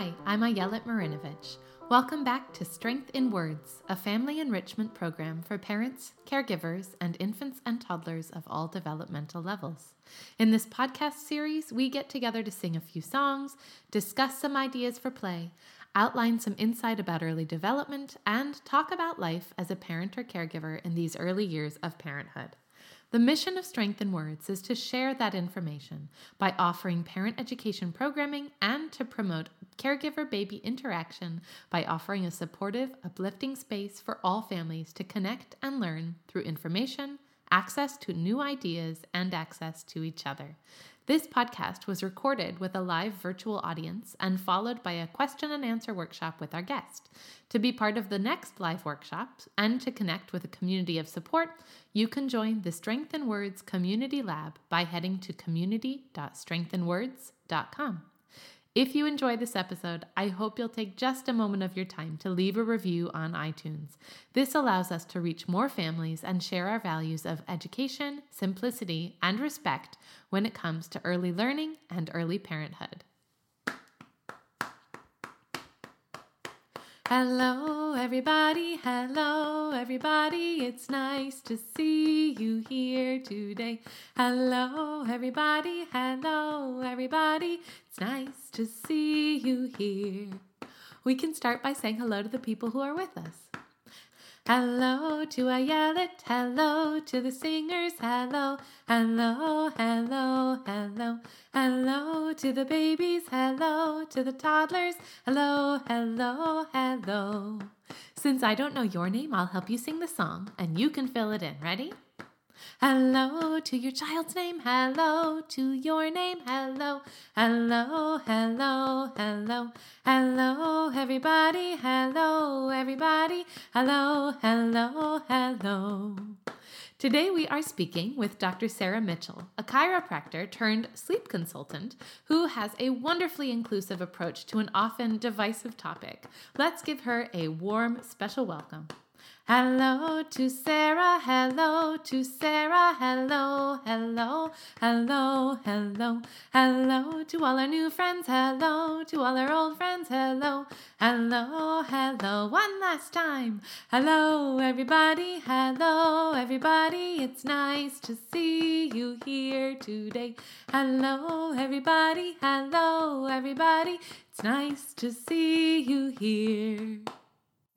Hi, I'm Ayelet Marinovich. Welcome back to Strength in Words, a family enrichment program for parents, caregivers, and infants and toddlers of all developmental levels. In this podcast series, we get together to sing a few songs, discuss some ideas for play, outline some insight about early development, and talk about life as a parent or caregiver in these early years of parenthood. The mission of Strength in Words is to share that information by offering parent education programming and to promote caregiver baby interaction by offering a supportive, uplifting space for all families to connect and learn through information, access to new ideas, and access to each other. This podcast was recorded with a live virtual audience and followed by a question and answer workshop with our guest. To be part of the next live workshop and to connect with a community of support, you can join the Strength in Words Community Lab by heading to community.strengthinwords.com. If you enjoy this episode, I hope you'll take just a moment of your time to leave a review on iTunes. This allows us to reach more families and share our values of education, simplicity, and respect when it comes to early learning and early parenthood. Hello, everybody. Hello, everybody. It's nice to see you here today. Hello, everybody. Hello, everybody. Nice to see you here. We can start by saying hello to the people who are with us. Hello to Ayelet, hello to the singers, hello, hello, hello, hello, hello to the babies, hello to the toddlers, hello, hello, hello. Since I don't know your name, I'll help you sing the song and you can fill it in. Ready? Hello to your child's name. Hello to your name. Hello, hello, hello, hello, hello, everybody. Hello, everybody. Hello, hello, hello. Today we are speaking with Dr. Sarah Mitchell, a chiropractor turned sleep consultant who has a wonderfully inclusive approach to an often divisive topic. Let's give her a warm, special welcome. Hello to Sarah, hello to Sarah, hello, hello, hello, hello, hello to all our new friends, hello to all our old friends, hello, hello, hello, one last time. Hello, everybody, hello, everybody, it's nice to see you here today. Hello, everybody, hello, everybody, it's nice to see you here.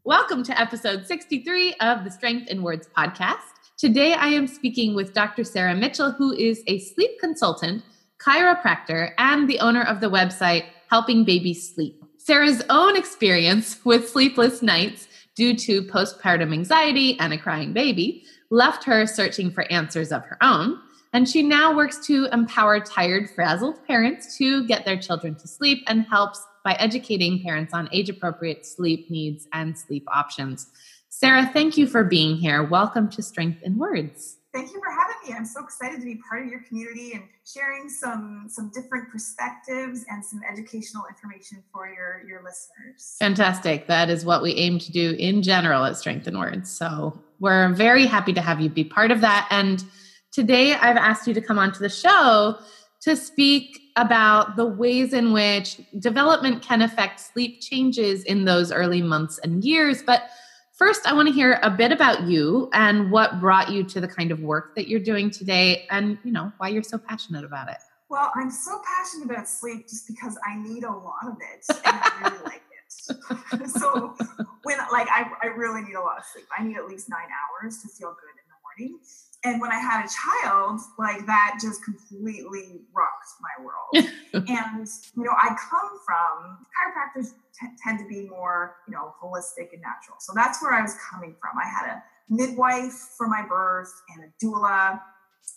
Welcome to episode 63 of the Strength in Words podcast. Today I am speaking with Dr. Sarah Mitchell, who is a sleep consultant, chiropractor, and the owner of the website Helping Babies Sleep. Sarah's own experience with sleepless nights due to postpartum anxiety and a crying baby left her searching for answers of her own. And she now works to empower tired, frazzled parents to get their children to sleep and helps by educating parents on age appropriate sleep needs and sleep options. Sarah, thank you for being here. Welcome to Strength in Words. Thank you for having me. I'm so excited to be part of your community and sharing some some different perspectives and some educational information for your your listeners. Fantastic. That is what we aim to do in general at Strength in Words. So, we're very happy to have you be part of that and today I've asked you to come onto the show to speak about the ways in which development can affect sleep changes in those early months and years. But first, I want to hear a bit about you and what brought you to the kind of work that you're doing today and, you know, why you're so passionate about it. Well, I'm so passionate about sleep just because I need a lot of it and I really like it. so when like I, I really need a lot of sleep. I need at least nine hours to feel good morning and when I had a child, like that just completely rocked my world. and you know, I come from chiropractors t- tend to be more you know holistic and natural, so that's where I was coming from. I had a midwife for my birth and a doula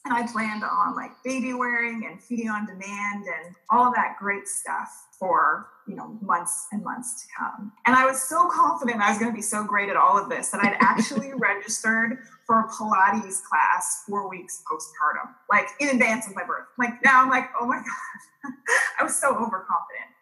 and I planned on like baby wearing and feeding on demand and all that great stuff for you know months and months to come. And I was so confident I was going to be so great at all of this that I'd actually registered for a Pilates class four weeks postpartum, like in advance of my birth. Like now I'm like, oh my god, I was so overconfident.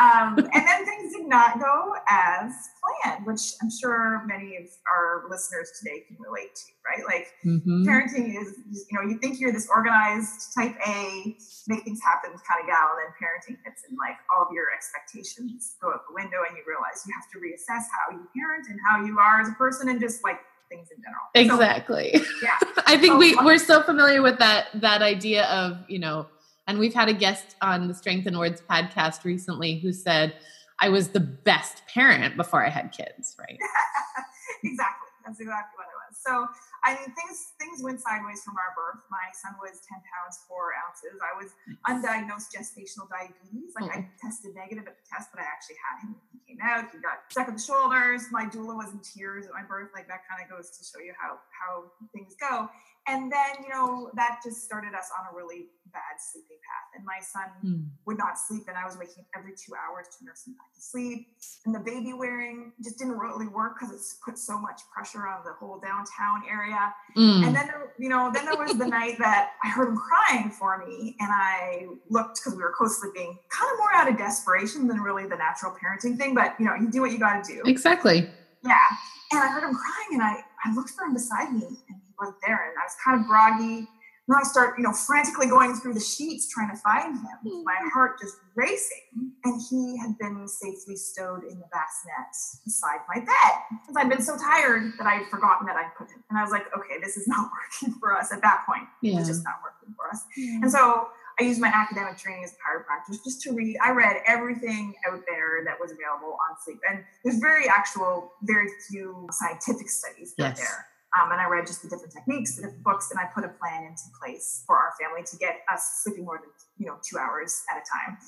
Um, and then things did not go as planned, which I'm sure many of our listeners today can relate to, right? Like mm-hmm. parenting is, you know, you think you're this organized type A, make things happen kind of gal, and then parenting hits and like all of your expectations go out the window and you realize you have to reassess how you parent and how you are as a person and just like things in general. Exactly. So, yeah. I think so, we, we're so familiar with that that idea of, you know, and we've had a guest on the Strength in Words podcast recently who said, I was the best parent before I had kids, right? exactly. That's exactly what it was. So I mean, things things went sideways from our birth. My son was 10 pounds, four ounces. I was undiagnosed gestational diabetes. Like I mm-hmm. tested negative at the test, but I actually had him. He came out. He got stuck in the shoulders. My doula was in tears at my birth. Like that kind of goes to show you how how things go. And then, you know, that just started us on a really bad sleeping path. And my son mm. would not sleep, and I was waking up every two hours to nurse him back to sleep. And the baby wearing just didn't really work because it's put so much pressure on the whole downtown area. Mm. And then, there, you know, then there was the night that I heard him crying for me, and I looked because we were co-sleeping, kind of more out of desperation than really the natural parenting thing. But you know, you do what you got to do. Exactly. Yeah. And I heard him crying, and I I looked for him beside me, and was there. And I was kind of groggy. And I start, you know, frantically going through the sheets trying to find him. Hmm. My heart just racing. And he had been safely stowed in the bassinet beside my bed. Because I'd been so tired that I'd forgotten that I'd put him. And I was like, okay, this is not working for us at that point. Yeah. It's just not working for us. Yeah. And so I used my academic training as a chiropractor just to read. I read everything out there that was available on sleep. And there's very actual, very few scientific studies yes. out there. Um, and I read just the different techniques, the different books, and I put a plan into place for our family to get us sleeping more than you know two hours at a time,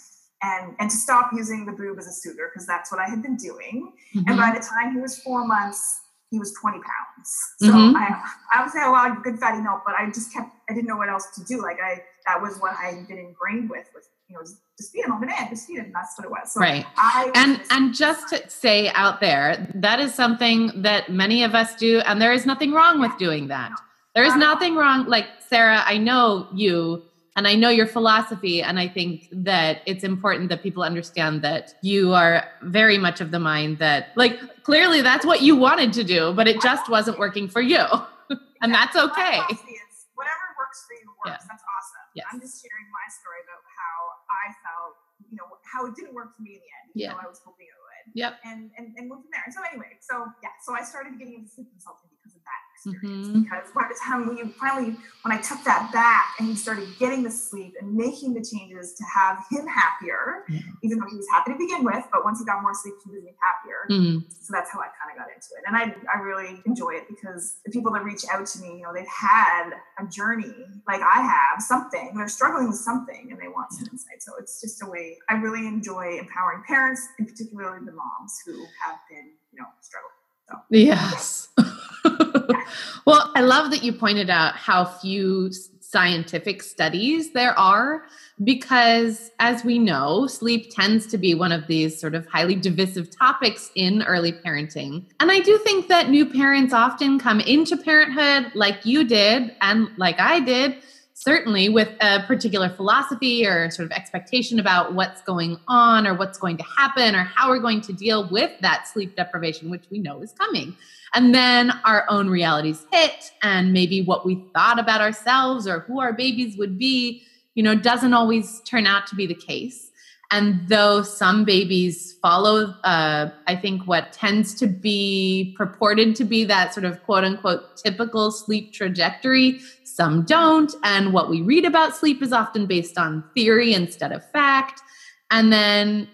and and to stop using the boob as a soother because that's what I had been doing. Mm-hmm. And by the time he was four months, he was 20 pounds. So mm-hmm. I, I would say a lot of good fatty milk, but I just kept, I didn't know what else to do. Like I, that was what I had been ingrained with, with, you know, just feed him on demand, just feed him. That's what it was. So right. and, and just to say out there, that is something that many of us do. And there is nothing wrong with doing that. No. There is nothing wrong. Like Sarah, I know you and I know your philosophy, and I think that it's important that people understand that you are very much of the mind that, like, clearly that's what you wanted to do, but it just wasn't working for you. and that's okay. Whatever works for you works. Yeah. That's awesome. Yes. I'm just sharing my story about I felt, you know, how it didn't work for me in the end, even yeah. Though I was hoping it would. Yep. And, and, and move from there. And so, anyway, so yeah, so I started getting into sleep consulting because of that experience mm-hmm. because by the time we finally when i took that back and he started getting the sleep and making the changes to have him happier yeah. even though he was happy to begin with but once he got more sleep he was happier mm-hmm. so that's how i kind of got into it and I, I really enjoy it because the people that reach out to me you know they've had a journey like i have something they're struggling with something and they want some insight so it's just a way i really enjoy empowering parents and particularly the moms who have been you know struggling yes. Well, I love that you pointed out how few scientific studies there are because as we know sleep tends to be one of these sort of highly divisive topics in early parenting. And i do think that new parents often come into parenthood like you did and like i did certainly with a particular philosophy or sort of expectation about what's going on or what's going to happen or how we're going to deal with that sleep deprivation which we know is coming and then our own realities hit, and maybe what we thought about ourselves or who our babies would be, you know, doesn't always turn out to be the case. And though some babies follow, uh, I think, what tends to be purported to be that sort of quote unquote typical sleep trajectory, some don't. And what we read about sleep is often based on theory instead of fact. And then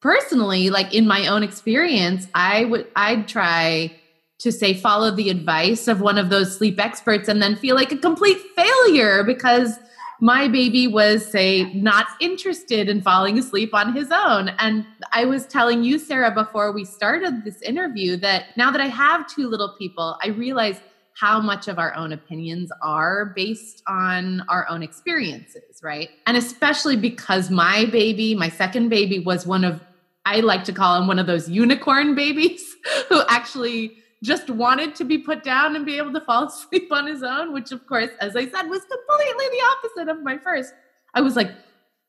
personally, like in my own experience, I would, I'd try to say follow the advice of one of those sleep experts and then feel like a complete failure because my baby was say not interested in falling asleep on his own. And i was telling you sarah before we started this interview that now that i have two little people i realize how much of our own opinions are based on our own experiences right? And especially because my baby my second baby was one of i like to call him one of those unicorn babies who actually just wanted to be put down and be able to fall asleep on his own, which, of course, as I said, was completely the opposite of my first. I was like,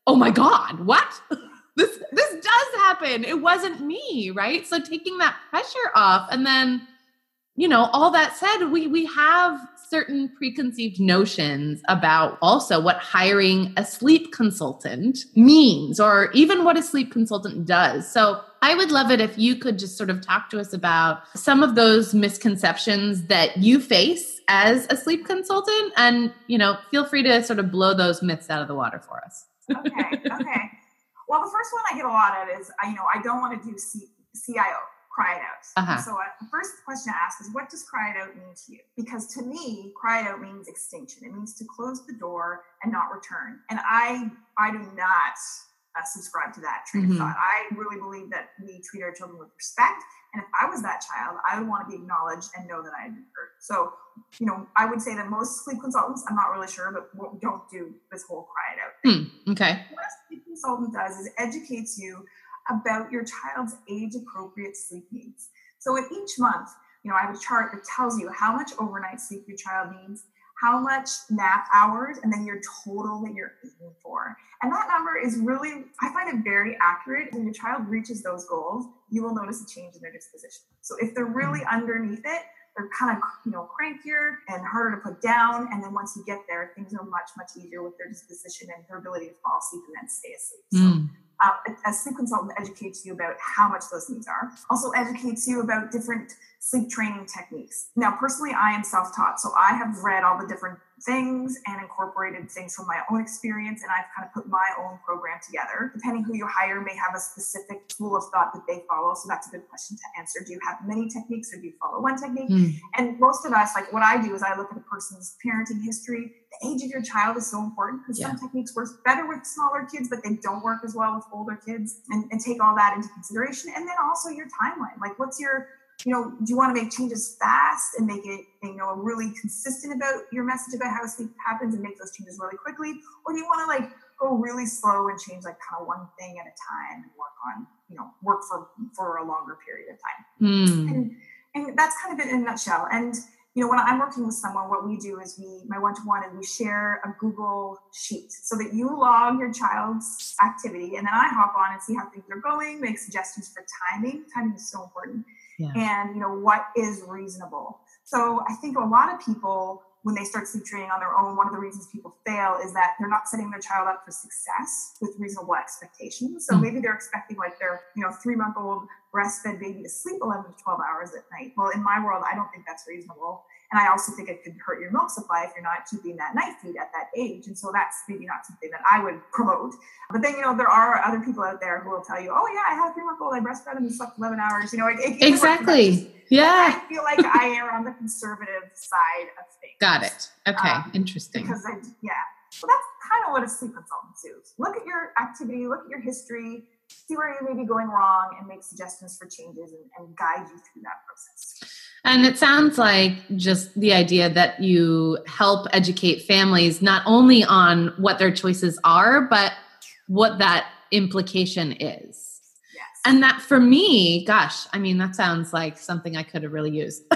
oh my God, what? this this does happen. It wasn't me, right? So taking that pressure off and then you know, all that said, we we have certain preconceived notions about also what hiring a sleep consultant means or even what a sleep consultant does. So I would love it if you could just sort of talk to us about some of those misconceptions that you face as a sleep consultant and, you know, feel free to sort of blow those myths out of the water for us. okay, okay. Well, the first one I get a lot of is, you know, I don't want to do C- CIO cry it out. Uh-huh. So uh, the first question to ask is, what does cry it out mean to you? Because to me, cry it out means extinction. It means to close the door and not return. And I, I do not uh, subscribe to that train mm-hmm. of thought. I really believe that we treat our children with respect. And if I was that child, I would want to be acknowledged and know that I had been heard. So, you know, I would say that most sleep consultants, I'm not really sure, but don't do this whole cry it out thing. Mm, okay. What a sleep consultant does is educates you about your child's age appropriate sleep needs. So at each month, you know, I have a chart that tells you how much overnight sleep your child needs, how much nap hours, and then your total that you're aiming for. And that number is really, I find it very accurate. When your child reaches those goals, you will notice a change in their disposition. So if they're really mm. underneath it, they're kind of you know crankier and harder to put down. And then once you get there, things are much much easier with their disposition and their ability to fall asleep and then stay asleep. So mm uh, a sleep consultant educates you about how much those needs are. Also educates you about different sleep training techniques. Now, personally, I am self-taught, so I have read all the different things and incorporated things from my own experience, and I've kind of put my own program together. Depending who you hire may have a specific tool of thought that they follow, so that's a good question to answer. Do you have many techniques, or do you follow one technique? Mm. And most of us, like what I do, is I look at a person's parenting history. The age of your child is so important because yeah. some techniques work better with smaller kids, but they don't work as well with older kids. And, and take all that into consideration, and then also your timeline. Like, what's your you know, do you want to make changes fast and make it, you know, really consistent about your message about how sleep happens and make those changes really quickly? Or do you want to like go really slow and change like kind of one thing at a time and work on, you know, work for for a longer period of time? Mm. And, and that's kind of it in a nutshell. And you know, when I'm working with someone, what we do is we, my one to one, is we share a Google sheet so that you log your child's activity and then I hop on and see how things are going, make suggestions for timing. Timing is so important yeah. and you know what is reasonable. So i think a lot of people when they start sleep training on their own one of the reasons people fail is that they're not setting their child up for success with reasonable expectations. So mm maybe they're expecting like their you know three month old breastfed baby to sleep 11 to 12 hours at night well in my world i don't think that's reasonable and I also think it could hurt your milk supply if you're not keeping that night feed at that age. And so that's maybe not something that I would promote. But then, you know, there are other people out there who will tell you, oh, yeah, I had a three month old, I breastfed him and slept 11 hours. You know, it, it exactly. Yeah. I feel like I err on the conservative side of things. Got it. Okay. Um, Interesting. Because, I, yeah. So that's kind of what a sleep consultant does. Look at your activity, look at your history, see where you may be going wrong, and make suggestions for changes and, and guide you through that process. And it sounds like just the idea that you help educate families not only on what their choices are, but what that implication is. Yes. And that for me, gosh, I mean, that sounds like something I could have really used.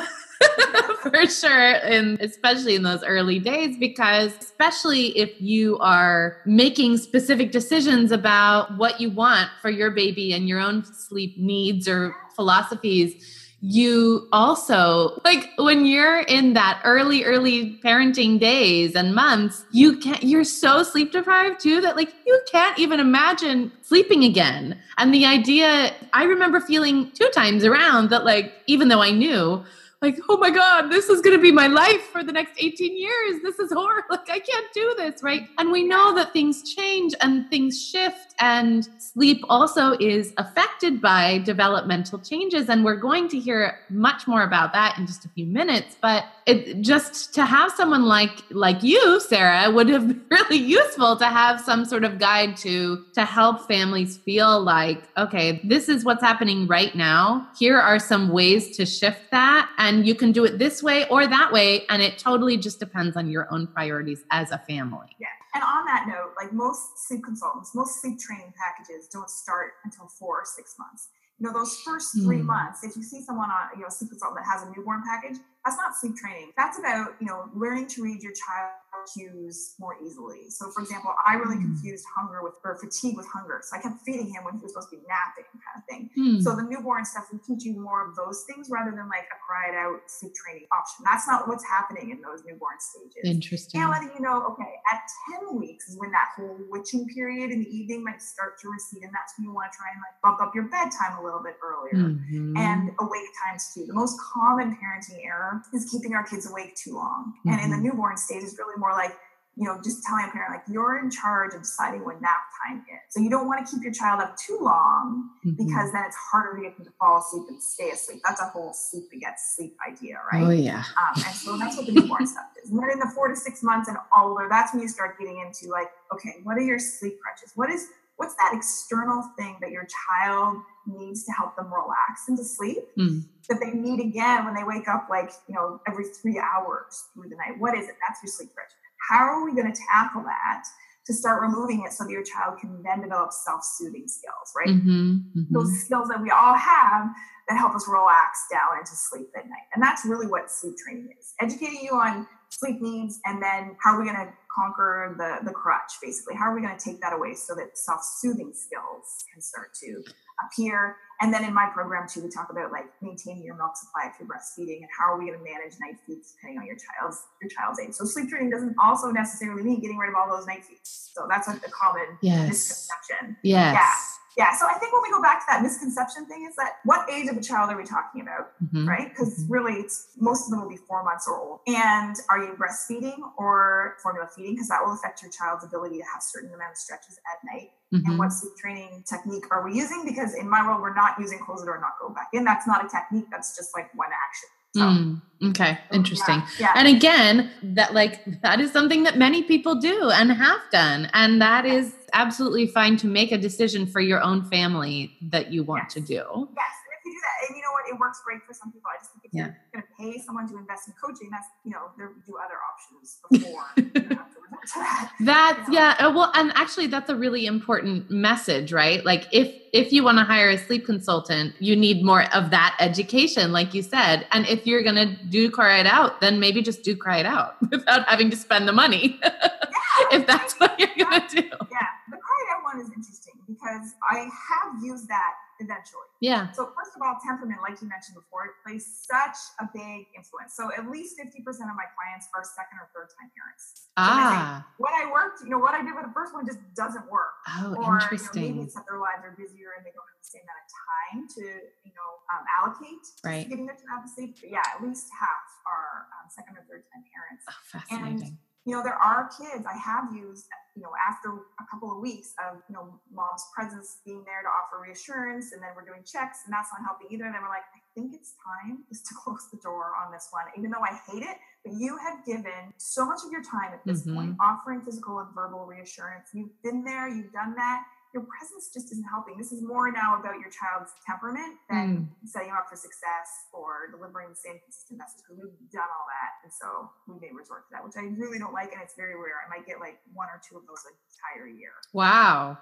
for sure. And especially in those early days because especially if you are making specific decisions about what you want for your baby and your own sleep needs or philosophies you also like when you're in that early early parenting days and months you can't you're so sleep deprived too that like you can't even imagine sleeping again. And the idea i remember feeling two times around that like even though i knew like, oh my God, this is going to be my life for the next 18 years. This is horrible. Like, I can't do this, right? And we know that things change and things shift, and sleep also is affected by developmental changes. And we're going to hear much more about that in just a few minutes. But it just to have someone like like you, Sarah, would have been really useful to have some sort of guide to to help families feel like, okay, this is what's happening right now. Here are some ways to shift that. And and you can do it this way or that way and it totally just depends on your own priorities as a family yeah and on that note like most sleep consultants most sleep training packages don't start until four or six months you know those first three mm. months if you see someone on you know a sleep consultant that has a newborn package that's not sleep training. That's about, you know, learning to read your child cues more easily. So, for example, I really mm. confused hunger with or fatigue with hunger. So I kept feeding him when he was supposed to be napping, kind of thing. Mm. So the newborn stuff will teach you more of those things rather than like a cried out sleep training option. That's not what's happening in those newborn stages. Interesting. And letting you know, okay, at 10 weeks is when that whole witching period in the evening might start to recede, and that's when you want to try and like bump up your bedtime a little bit earlier mm-hmm. and awake times too. The most common parenting error is keeping our kids awake too long. Mm-hmm. And in the mm-hmm. newborn stage is really more like you know, just telling a parent like you're in charge of deciding when nap time is. So you don't want to keep your child up too long mm-hmm. because then it's harder to get them to fall asleep and stay asleep. That's a whole sleep begets sleep idea, right? Oh yeah. Um, and so that's what the newborn stuff is. And then in the four to six months and older, that's when you start getting into like, okay, what are your sleep crutches? What is what's that external thing that your child needs to help them relax into sleep mm. that they need again when they wake up like you know every three hours through the night what is it that's your sleep crutch how are we going to tackle that to start removing it so that your child can then develop self-soothing skills, right? Mm-hmm, mm-hmm. Those skills that we all have that help us relax down into sleep at night. And that's really what sleep training is. Educating you on sleep needs and then how are we going to conquer the, the crutch, basically? How are we going to take that away so that self-soothing skills can start to appear and then in my program too, we talk about like maintaining your milk supply if you're breastfeeding and how are we going to manage night feeds depending on your child's your child's age. So sleep training doesn't also necessarily mean getting rid of all those night feeds. So that's a, a common yes. misconception. Yes. Yeah. Yeah. So I think when we go back to that misconception thing is that what age of a child are we talking about? Mm-hmm. Right? Because mm-hmm. really it's most of them will be four months or old. And are you breastfeeding or formula feeding? Because that will affect your child's ability to have certain amount of stretches at night. Mm-hmm. And what sleep training technique are we using? Because in my world, we're not using close the door, not go back in. That's not a technique. That's just like one action. So, mm, okay, interesting. Yeah, yeah. And again, that like that is something that many people do and have done, and that is absolutely fine to make a decision for your own family that you want yes. to do. Yes, and if you do that, and you it works great for some people. I just think if yeah. you're going to pay someone to invest in coaching, that's you know there do other options before. To that. That's yeah uh, well and actually that's a really important message right like if if you want to hire a sleep consultant you need more of that education like you said and if you're going to do cry it out then maybe just do cry it out without having to spend the money yeah, if that's what you're going to do yeah the cry it out one is interesting because i have used that eventually. Yeah. So first of all, temperament, like you mentioned before, it plays such a big influence. So at least 50% of my clients are second or third time parents. So ah. what I worked, you know, what I did with the first one just doesn't work. Oh, or, interesting. You know, maybe it's that their lives are busier and they don't have the same amount of time to, you know, um, allocate right. getting their child to sleep. But yeah, at least half are um, second or third time parents. Oh, fascinating. And, you know, there are kids I have used, you know, after a couple of weeks of, you know, mom's presence being there to offer reassurance, and then we're doing checks, and that's not helping either. And then we're like, I think it's time just to close the door on this one, even though I hate it. But you have given so much of your time at this mm-hmm. point, offering physical and verbal reassurance. You've been there, you've done that your presence just isn't helping. This is more now about your child's temperament than mm. setting them up for success or delivering the same consistent message because we've done all that. And so we may resort to that, which I really don't like. And it's very rare. I might get like one or two of those an entire year. Wow.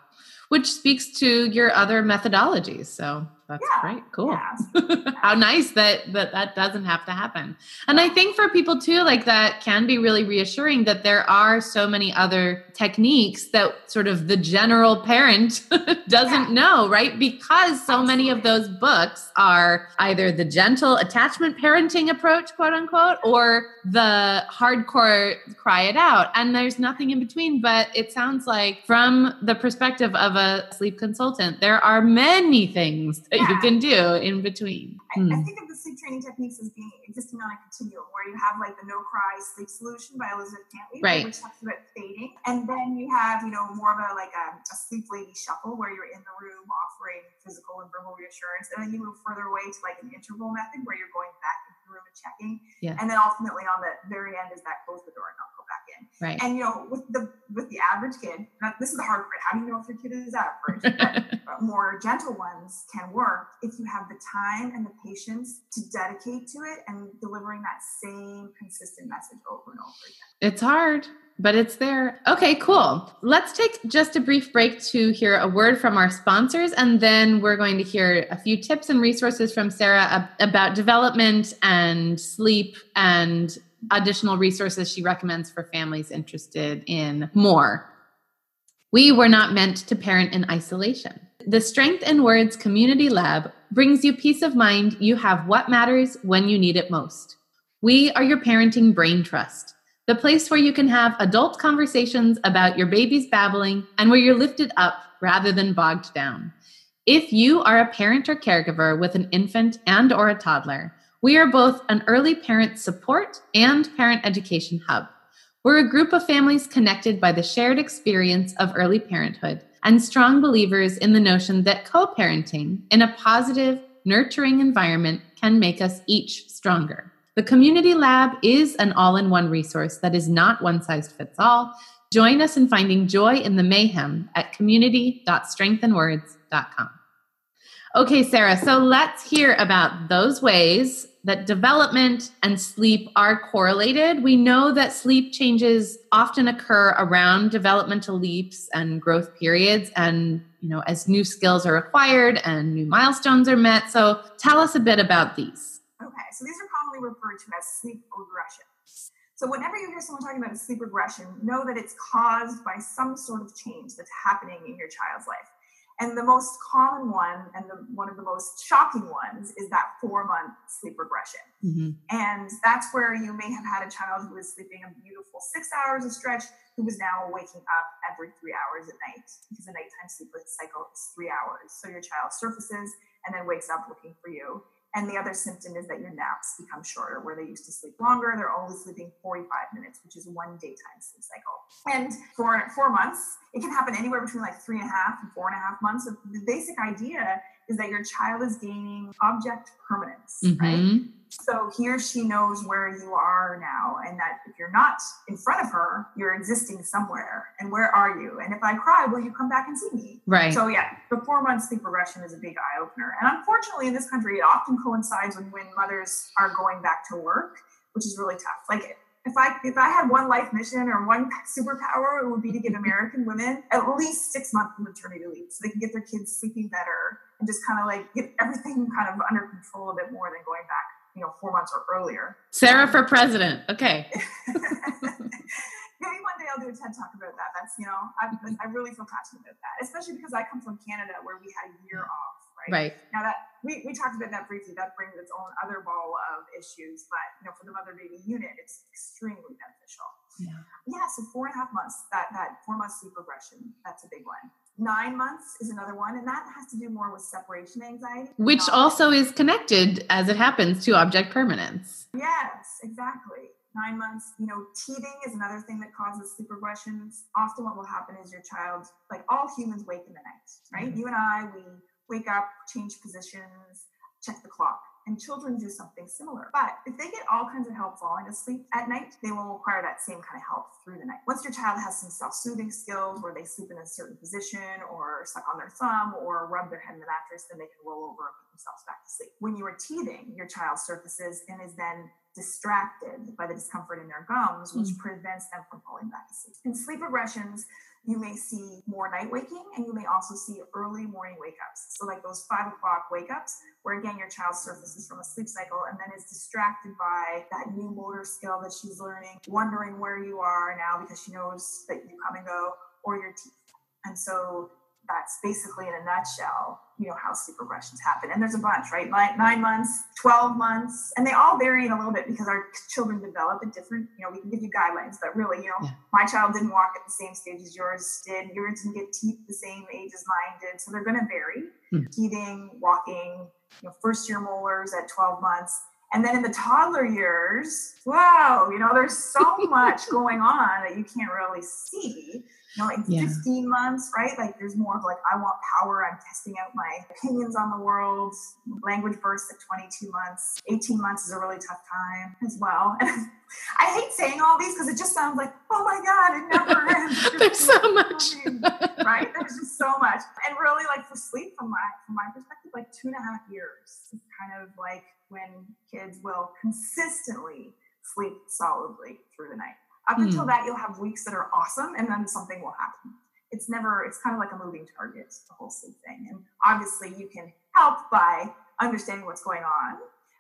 Which speaks to your other methodologies. So that's yeah. great. Cool. Yeah. How nice that, that that doesn't have to happen. And I think for people too, like that can be really reassuring that there are so many other techniques that sort of the general parent doesn't yeah. know, right? Because so Absolutely. many of those books are either the gentle attachment parenting approach, quote unquote, or the hardcore cry it out. And there's nothing in between. But it sounds like from the perspective of a sleep consultant, there are many things that you can do in between. I, hmm. I, think of the sleep training techniques as being existing on a continuum where you have like the no cry sleep solution by Elizabeth Pantley, right. which talks about fading. And then you have, you know, more of a like a, a sleep lady shuffle where you're in the room offering physical and verbal reassurance. And then you move further away to like an interval method where you're going back into the room and checking. Yeah. And then ultimately on the very end is that close the door and not go back. Right. And you know, with the with the average kid, this is the hard part. How do you know if your kid is average? but more gentle ones can work if you have the time and the patience to dedicate to it and delivering that same consistent message over and over again. It's hard. but it's there. Okay, cool. Let's take just a brief break to hear a word from our sponsors, and then we're going to hear a few tips and resources from Sarah about development and sleep and additional resources she recommends for families interested in more. We were not meant to parent in isolation. The Strength in Words Community Lab brings you peace of mind you have what matters when you need it most. We are your parenting brain trust the place where you can have adult conversations about your baby's babbling and where you're lifted up rather than bogged down. If you are a parent or caregiver with an infant and or a toddler, we are both an early parent support and parent education hub. We're a group of families connected by the shared experience of early parenthood and strong believers in the notion that co-parenting in a positive, nurturing environment can make us each stronger. The Community Lab is an all in one resource that is not one size fits all. Join us in finding joy in the mayhem at community.strengthinwords.com. Okay, Sarah, so let's hear about those ways that development and sleep are correlated. We know that sleep changes often occur around developmental leaps and growth periods and you know as new skills are acquired and new milestones are met. So tell us a bit about these. Okay, so these are commonly referred to as sleep regression. So whenever you hear someone talking about a sleep regression, know that it's caused by some sort of change that's happening in your child's life. And the most common one, and the, one of the most shocking ones, is that four month sleep regression. Mm-hmm. And that's where you may have had a child who was sleeping a beautiful six hours a stretch, who is now waking up every three hours at night because the nighttime sleep cycle is three hours. So your child surfaces and then wakes up looking for you. And the other symptom is that your naps become shorter, where they used to sleep longer. They're only sleeping 45 minutes, which is one daytime sleep cycle. And for four months, it can happen anywhere between like three and a half and four and a half months. So the basic idea is that your child is gaining object permanence, mm-hmm. right? So he or she knows where you are now, and that if you're not in front of her, you're existing somewhere. And where are you? And if I cry, will you come back and see me? Right. So yeah, the four month sleep regression is a big eye opener. And unfortunately, in this country, it often coincides when when mothers are going back to work, which is really tough. Like if I if I had one life mission or one superpower, it would be to give American women at least six months of maternity leave so they can get their kids sleeping better and just kind of like get everything kind of under control a bit more than going back you know, four months or earlier. Sarah um, for president. Okay. Maybe one day I'll do a TED talk about that. That's, you know, I, I really feel passionate about that, especially because I come from Canada where we had a year off, right? Right. Now that we, we talked about that briefly, that brings its own other ball of issues, but, you know, for the mother baby unit, it's extremely beneficial. Yeah. Yeah. So four and a half months, that, that four month sleep regression, that's a big one. Nine months is another one, and that has to do more with separation anxiety. Which also is connected, as it happens, to object permanence. Yes, exactly. Nine months, you know, teething is another thing that causes sleep regressions. Often, what will happen is your child, like all humans, wake in the night, right? Mm-hmm. You and I, we wake up, change positions, check the clock and children do something similar. But if they get all kinds of help falling asleep at night, they will require that same kind of help through the night. Once your child has some self soothing skills where they sleep in a certain position or suck on their thumb or rub their head in the mattress, then they can roll over and put themselves back to sleep. When you are teething, your child surfaces and is then distracted by the discomfort in their gums, which mm-hmm. prevents them from falling back asleep. In sleep regressions, you may see more night waking and you may also see early morning wake ups. So, like those five o'clock wake ups, where again your child surfaces from a sleep cycle and then is distracted by that new motor skill that she's learning, wondering where you are now because she knows that you come and go, or your teeth. And so that's basically in a nutshell, you know, how sleep regressions happen. And there's a bunch, right? Nine, nine months, 12 months, and they all vary in a little bit because our children develop at different, you know, we can give you guidelines, but really, you know, yeah. my child didn't walk at the same stage as yours did. Yours didn't get teeth the same age as mine did. So they're going to vary. Hmm. Teething, walking, you know, first year molars at 12 months. And then in the toddler years, wow, you know, there's so much going on that you can't really see you know, in yeah. 15 months, right? Like there's more of like, I want power. I'm testing out my opinions on the world. Language bursts at 22 months. 18 months is a really tough time as well. I hate saying all these because it just sounds like, oh my God, it never ends. there's so much. right? There's just so much. And really like for sleep from my from my perspective, like two and a half years is kind of like when kids will consistently sleep solidly through the night. Up Hmm. until that, you'll have weeks that are awesome, and then something will happen. It's never, it's kind of like a moving target, the whole sleep thing. And obviously, you can help by understanding what's going on,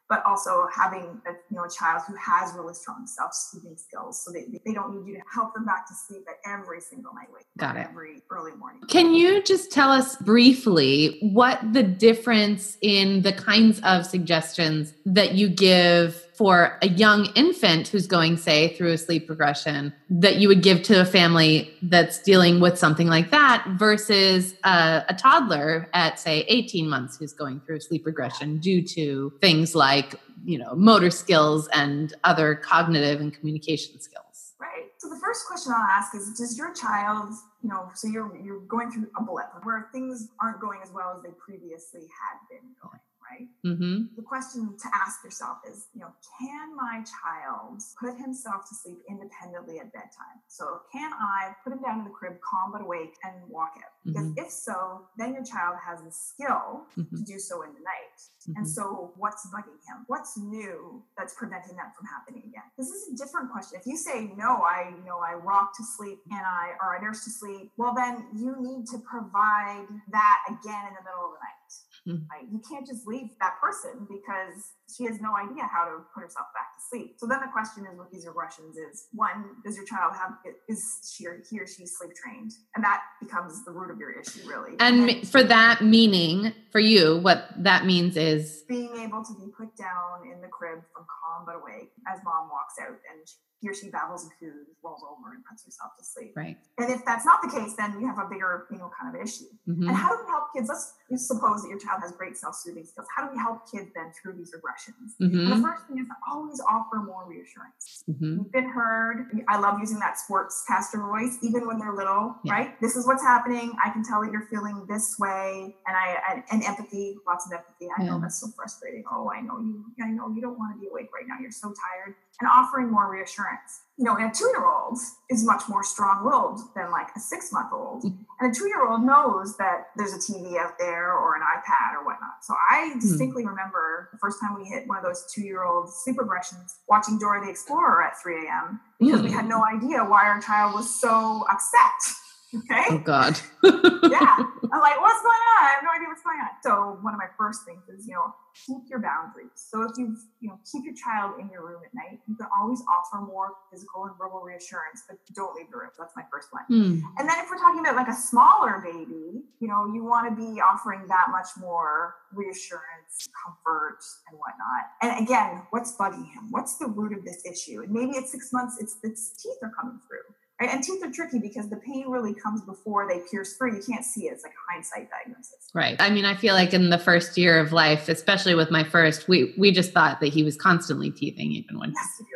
but also having a, you know, a child who has really strong self sleeping skills so they, they don't need you to help them back to sleep at every single night wake Got it. every early morning. Can you just tell us briefly what the difference in the kinds of suggestions that you give for a young infant who's going, say, through a sleep progression that you would give to a family that's dealing with something like that versus a, a toddler at, say, 18 months who's going through a sleep regression due to things like, you know, motor skills and other cognitive and communication skills? Right. So the first question I'll ask is, does your child, you know, so you're you're going through a blip where things aren't going as well as they previously had been going, right? Mm-hmm. The question to ask yourself is, you know, can my child put himself to sleep independently at bedtime? So can I put him down in the crib, calm but awake, and walk him? Because Mhm. if so, then your child has the skill Mm-hmm. to do so in the night. And so, what's bugging him? What's new that's preventing that from happening again? This is a different question. If you say no, I you know I rock to sleep and I or I nurse to sleep, well then you need to provide that again in the middle of the night. Mhm. Right? You can't just leave that person because she has no idea how to put herself back to sleep. So then the question is with these regressions is one, does your child have is she or he or she sleep trained? And that becomes the root of your issue really. And me- for that meaning, for you, what that means is being able to be put down in the crib from calm but awake as mom walks out and he or she babbles and coos, rolls over and puts herself to sleep. right. And if that's not the case, then you have a bigger, you know, kind of issue. Mhm. And how do we help kids? Let's you suppose that your child has great self-soothing skills. How do we help kids then through these regressions? Mhm. the first thing is to always offer more reassurance. Mhm. You've been heard. I love using that sportscaster voice, even when they're little, Yeah. right? This is what's happening. I can tell that you're feeling this way, and I and, and empathy, lots of empathy. I know that's so frustrating. Oh, I know you. I know you don't want to be awake right now. You're so tired. And offering more reassurance. You know, and a two-year-old is much more strong-willed than like a six-month-old. Mhm. And a two-year-old knows that there's a TV out there or an iPad or whatnot. So I distinctly remember the first time we hit one of those two-year-old sleep regressions, watching Dora the Explorer at 3 a.m. because we had no idea why our child was so upset. Okay Oh God. yeah. I'm like, what's going on? I have no idea what's going on. So one of my first things is, you know, keep your boundaries. So if you, you know, keep your child in your room at night, you can always offer more physical and verbal reassurance, but don't leave the room. That's my first one. Hmm. And then if we're talking about like a smaller baby, you know, you want to be offering that much more reassurance, comfort, and whatnot. And again, what's bugging him? What's the root of this issue? And maybe at six months, it's its teeth are coming through. Right? And teeth are tricky because the pain really comes before they pierce through. You can't see it. It's like a hindsight diagnosis. Right. I mean, I feel like in the first year of life, especially with my first, we we just thought that he was constantly teething, even when. Yes, you do.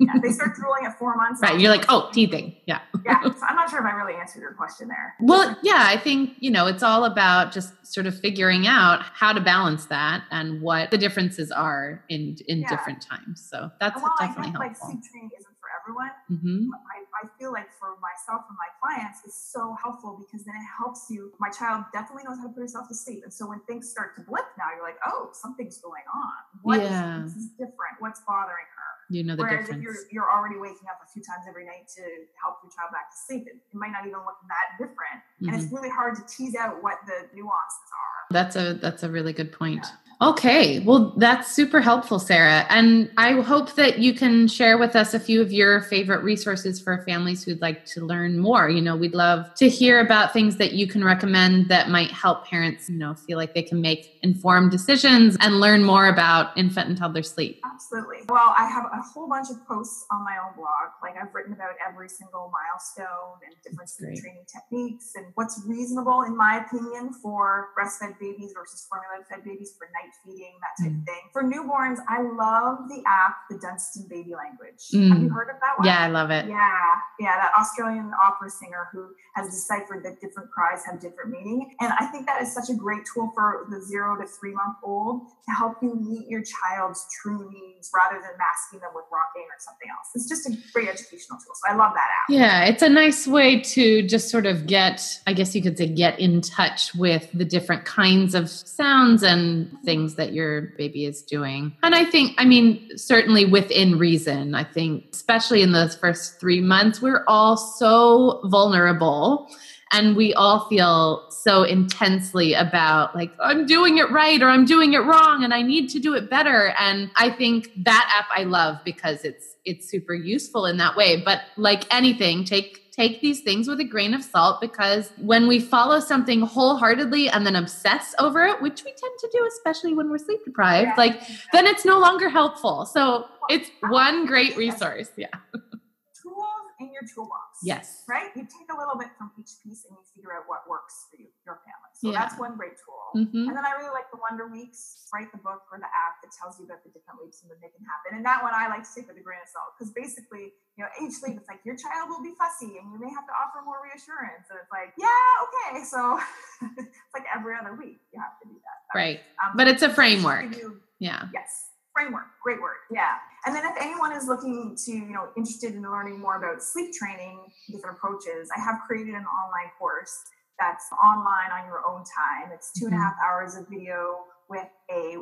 Yeah. Yeah. They start drooling at four months. Right. You're like, oh, teething. Yeah. Yeah. So I'm not sure if I really answered your question there. Well, yeah, I think, you know, it's all about just sort of figuring out how to balance that and what the differences are in in Yeah. different times. So that's while I definitely helpful. like helpful. sleep training isn't for everyone, hmm I, I feel like for myself and my clients it's so helpful because then it helps you. My child definitely knows how to put herself to sleep. And so when things start to blip now, you're like, oh, something's going on. What is- Yeah. this is different? What's bothering her? You know the Whereas difference. if you're you're already waking up a few times every night to help your child back to sleep, it, it might not even look that different. And Mhm. it's really hard to tease out what the nuances are. That's a that's a really good point. Okay, well that's super helpful, Sarah. And I hope that you can share with us a few of your favorite resources for families who'd like to learn more. You know, we'd love to hear about things that you can recommend that might help parents, you know, feel like they can make informed decisions and learn more about infant and toddler sleep. Absolutely. Well, I have a whole bunch of posts on my own blog. Like I've written about every single milestone and different sleep training techniques and what's reasonable, in my opinion, for breastfed babies versus formula fed babies for night feeding, that type Mm. of thing. For newborns, I love the app, the Dunstan Baby Language. Have you Mm. heard of that one? Yeah, I love it. Yeah, yeah, that Australian opera singer who has deciphered that different cries have different meaning. And I think that is such a great tool for the zero to three month old to help you meet your child's true needs rather than masking them with rocking or something else. It's just a great educational tool. So I love that app. Yeah, it's a nice way to just sort of get, I guess you could say, get in touch with the different kinds kinds of sounds and things that your baby is doing. And I think, I mean, certainly within reason, I think, especially in those first three months, we're all so vulnerable and we all feel so intensely about like i'm doing it right or i'm doing it wrong and i need to do it better. And i think that app i love because it's it's super useful in that way. But like anything take take these things with a grain of salt because when we follow something wholeheartedly and then obsess over it, which we tend to do, especially when we're sleep deprived, yeah. like then it's no longer helpful. So it's one great resource. Yeah in your toolbox. Yes. Right? You take a little bit from each piece and you figure out what works for you, your family. So yeah. that's one great tool. Mm-hmm. And then I really like the Wonder Weeks, right the book or the app that tells you about the different leaps and when they can happen. And that one I like to take with a grain of salt because basically, you know, each leap, it's like your child will be fussy and you may have to offer more reassurance. And it's like, yeah, okay. So it's like every other week you have to do that. Right. Um, but it's a framework. You, yeah. Yes framework great word yeah and then if anyone is looking to you know interested in learning more about sleep training different approaches i have created an online course that's online on your own time it's two and a mm-hmm. half hours of video with a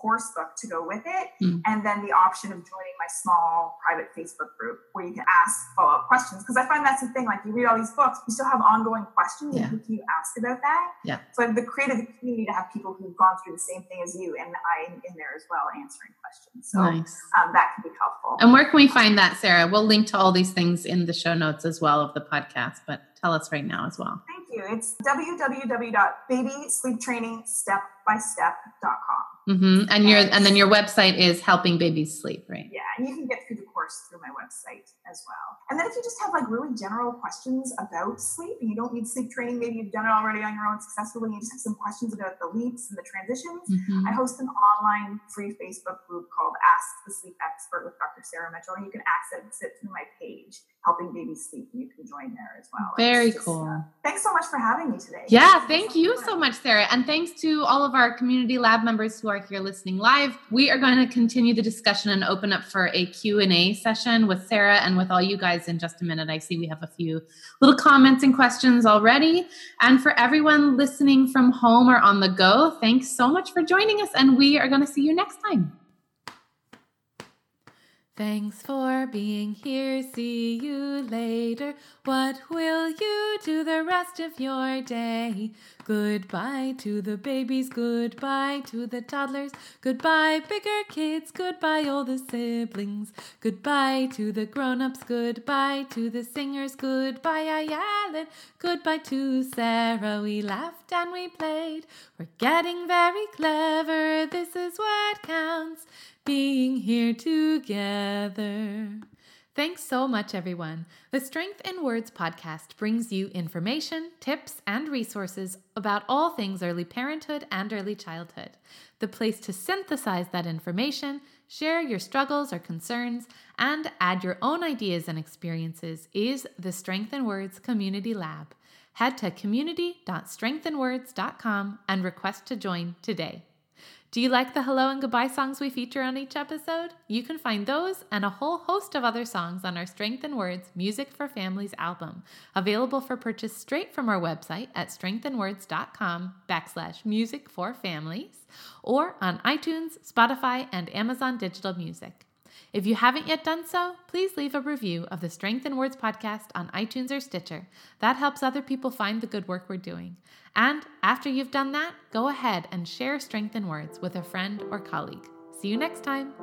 course book to go with it, mm. and then the option of joining my small private Facebook group where you can ask follow up questions. Because I find that's the thing, like you read all these books, you still have ongoing questions, yeah. who can you ask about that? Yeah. So I've created a community to have people who've gone through the same thing as you, and I am in there as well answering questions. So nice. um, that can be helpful. And where can we find that, Sarah? We'll link to all these things in the show notes as well of the podcast, but tell us right now as well. Thank you. It's www.babysleeptrainingstepbystep.com. Mm-hmm. And your and then your website is helping babies sleep, right? Yeah, and you can get through the course through my website as well. And then if you just have like really general questions about sleep and you don't need sleep training, maybe you've done it already on your own successfully, and you just have some questions about the leaps and the transitions, mm-hmm. I host an online free Facebook group called Ask the Sleep Expert with Dr. Sarah Mitchell, and you can access it through my page, Helping Babies Sleep, you can join there as well. Very just, cool. Uh, thanks so much for having me today. Yeah, thank you so much, Sarah, and thanks to all of our community lab members who are here listening live. We are going to continue the discussion and open up for a Q&A session with Sarah and with all you guys in just a minute. I see we have a few little comments and questions already. And for everyone listening from home or on the go, thanks so much for joining us. And we are going to see you next time. Thanks for being here. See you later. What will you do the rest of your day? Goodbye to the babies. Goodbye to the toddlers. Goodbye, bigger kids. Goodbye, all the siblings. Goodbye to the grown ups. Goodbye to the singers. Goodbye, Alan. Goodbye to Sarah. We laughed and we played. We're getting very clever. This is what counts being here together. Thanks so much, everyone. The Strength in Words podcast brings you information, tips, and resources about all things early parenthood and early childhood. The place to synthesize that information, share your struggles or concerns, and add your own ideas and experiences is the Strength in Words Community Lab. Head to community.strengthinwords.com and request to join today. Do you like the hello and goodbye songs we feature on each episode? You can find those and a whole host of other songs on our Strength in Words Music for Families album, available for purchase straight from our website at strengthinwords.com backslash music for families or on iTunes, Spotify, and Amazon Digital Music. If you haven't yet done so, please leave a review of the Strength in Words podcast on iTunes or Stitcher. That helps other people find the good work we're doing. And after you've done that, go ahead and share Strength in Words with a friend or colleague. See you next time.